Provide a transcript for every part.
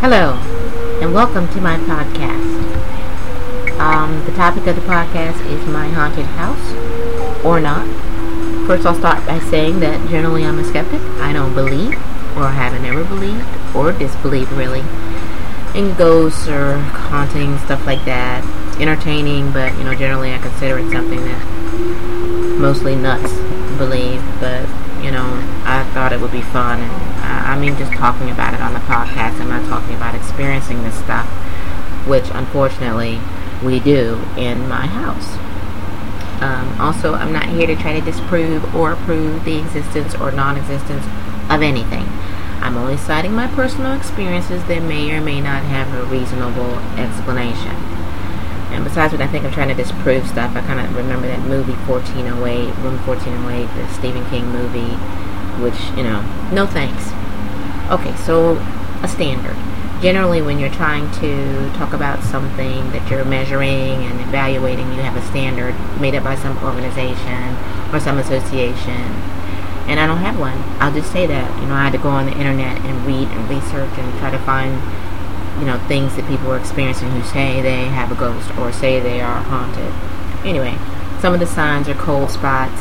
Hello, and welcome to my podcast. Um, the topic of the podcast is my haunted house, or not. First, I'll start by saying that generally I'm a skeptic. I don't believe, or haven't ever believed, or disbelieved really, in ghosts or haunting, stuff like that. Entertaining, but you know, generally I consider it something that mostly nuts believe, but you know, I thought it would be fun. And I, I mean, just talking about it on the podcast. I'm not talking about experiencing this stuff, which unfortunately we do in my house. Um, also, I'm not here to try to disprove or prove the existence or non existence of anything. I'm only citing my personal experiences that may or may not have a reasonable explanation. And besides when I think I'm trying to disprove stuff, I kind of remember that movie 1408, Room 1408, the Stephen King movie, which, you know, no thanks. Okay, so a standard. Generally, when you're trying to talk about something that you're measuring and evaluating, you have a standard made up by some organization or some association. And I don't have one. I'll just say that. You know, I had to go on the internet and read and research and try to find you know, things that people are experiencing who say they have a ghost or say they are haunted. Anyway, some of the signs are cold spots,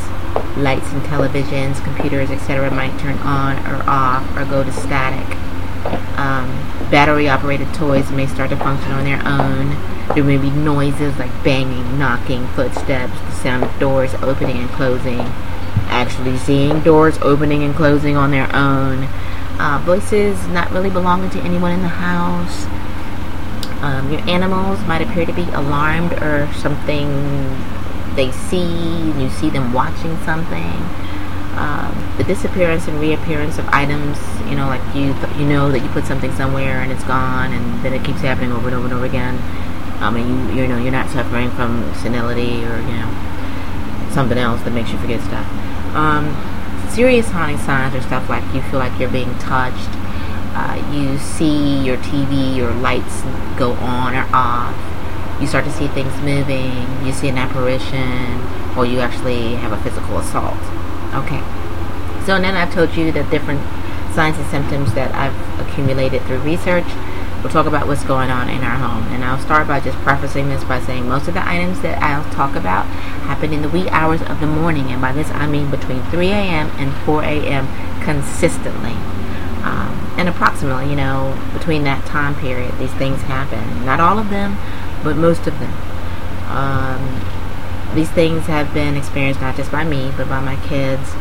lights and televisions, computers, etc. might turn on or off or go to static. Um, battery operated toys may start to function on their own. There may be noises like banging, knocking, footsteps, the sound of doors opening and closing, actually seeing doors opening and closing on their own uh, voices not really belonging to anyone in the house. Um, your animals might appear to be alarmed or something they see, you see them watching something. Um, the disappearance and reappearance of items, you know, like you you know that you put something somewhere and it's gone, and then it keeps happening over and over and over again. I mean, you you know, you're not suffering from senility or you know something else that makes you forget stuff. Um, serious haunting signs are stuff like you feel like you're being touched, uh, you see your TV, your lights go on or off, you start to see things moving, you see an apparition, or you actually have a physical assault. Okay. So then I've told you the different signs and symptoms that I've accumulated through research. We'll talk about what's going on in our home. And I'll start by just prefacing this by saying most of the items that I'll talk about happen in the wee hours of the morning. And by this I mean between 3 a.m. and 4 a.m. consistently. Um, and approximately, you know, between that time period, these things happen. Not all of them, but most of them. Um, these things have been experienced not just by me, but by my kids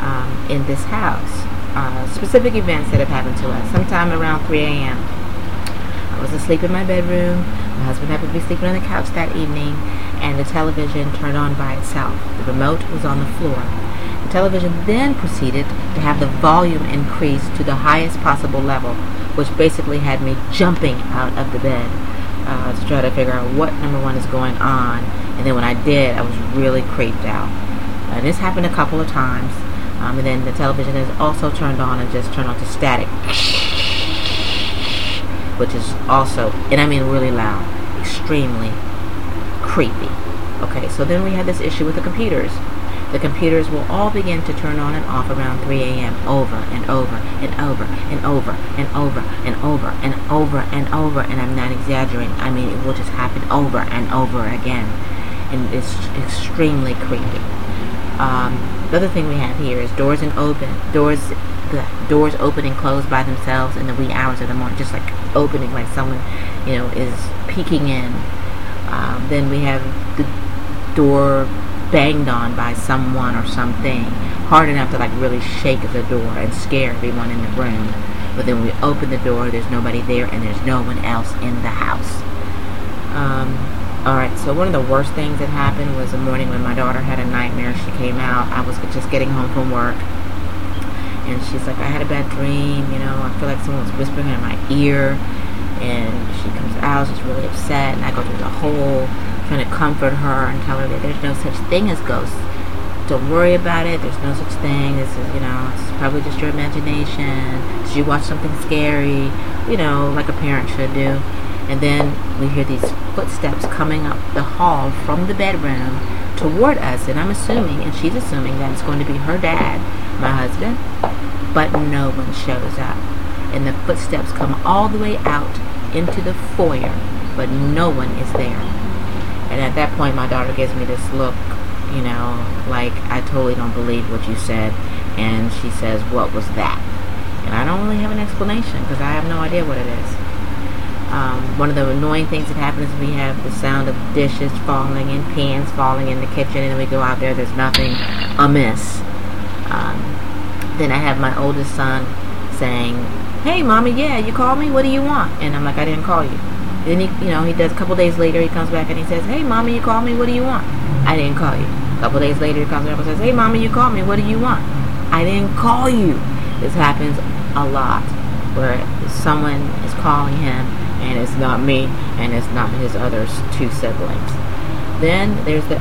um, in this house. Uh, specific events that have happened to us, sometime around 3 a.m. I was asleep in my bedroom. My husband happened to be sleeping on the couch that evening, and the television turned on by itself. The remote was on the floor. The television then proceeded to have the volume increased to the highest possible level, which basically had me jumping out of the bed uh, to try to figure out what number one is going on. And then when I did, I was really creeped out. And this happened a couple of times. Um, and then the television is also turned on and just turned on to static which is also, and I mean really loud, extremely creepy. Okay, so then we had this issue with the computers. The computers will all begin to turn on and off around 3 a.m. over and over and over and over and over and over and over and over, and I'm not exaggerating. I mean, it will just happen over and over again, and it's extremely creepy. Um, the other thing we have here is doors and open doors the doors open and close by themselves in the wee hours of the morning, just like opening, like someone, you know, is peeking in. Um, then we have the door banged on by someone or something, hard enough to like really shake the door and scare everyone in the room. But then we open the door, there's nobody there, and there's no one else in the house. Um, Alright, so one of the worst things that happened was the morning when my daughter had a nightmare. She came out. I was just getting home from work and she's like, I had a bad dream, you know, I feel like someone was whispering in my ear, and she comes out, she's really upset, and I go through the whole trying to comfort her and tell her that there's no such thing as ghosts. Don't worry about it. There's no such thing. This is, you know, it's probably just your imagination. Did you watch something scary? You know, like a parent should do. And then we hear these footsteps coming up the hall from the bedroom toward us. And I'm assuming, and she's assuming, that it's going to be her dad, my husband, but no one shows up. and the footsteps come all the way out into the foyer, but no one is there. And at that point, my daughter gives me this look, you know, like I totally don't believe what you said. And she says, What was that? And I don't really have an explanation because I have no idea what it is. Um, one of the annoying things that happens is we have the sound of dishes falling and pans falling in the kitchen, and we go out there, there's nothing amiss. Um, then I have my oldest son saying, "Hey, mommy, yeah, you called me. What do you want?" And I'm like, "I didn't call you." Then he, you know, he does a couple days later. He comes back and he says, "Hey, mommy, you called me. What do you want?" I didn't call you. A couple days later, he comes back and says, "Hey, mommy, you called me. What do you want?" I didn't call you. This happens a lot, where someone is calling him and it's not me and it's not his other two siblings. Then there's the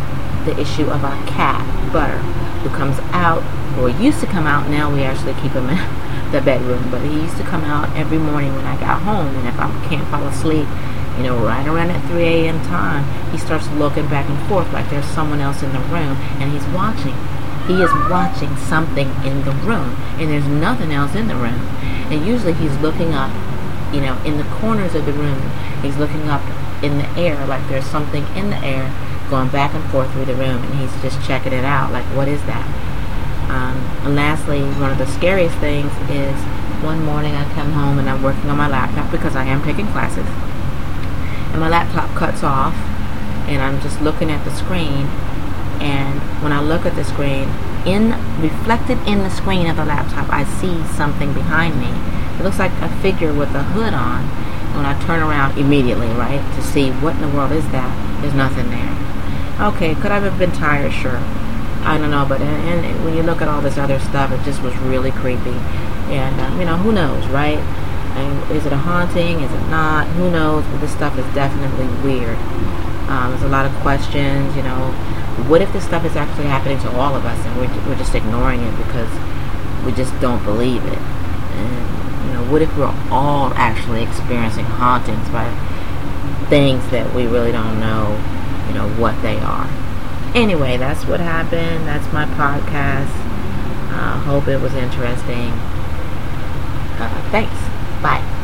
the issue of our cat, Butter, who comes out, or used to come out. Now we actually keep him in the bedroom, but he used to come out every morning when I got home, and if I can't fall asleep, you know, right around at 3 a.m. time, he starts looking back and forth like there's someone else in the room, and he's watching. He is watching something in the room, and there's nothing else in the room. And usually he's looking up, you know, in the corners of the room. He's looking up in the air like there's something in the air going back and forth through the room, and he's just checking it out like, what is that? Um, and lastly, one of the scariest things is one morning I come home and I'm working on my laptop because I am taking classes. And my laptop cuts off, and I'm just looking at the screen. And when I look at the screen, in reflected in the screen of the laptop, I see something behind me. It looks like a figure with a hood on. When I turn around immediately, right, to see what in the world is that, there's nothing there. Okay, could I have been tired? Sure. I don't know, but and, and when you look at all this other stuff, it just was really creepy. And um, you know, who knows, right? And is it a haunting? Is it not? Who knows? But this stuff is definitely weird. Um, there's a lot of questions. You know, what if this stuff is actually happening to all of us, and we're we're just ignoring it because we just don't believe it? And you know, what if we're all actually experiencing hauntings by things that we really don't know? You know, what they are. Anyway, that's what happened. That's my podcast. I uh, hope it was interesting. Uh, thanks. Bye.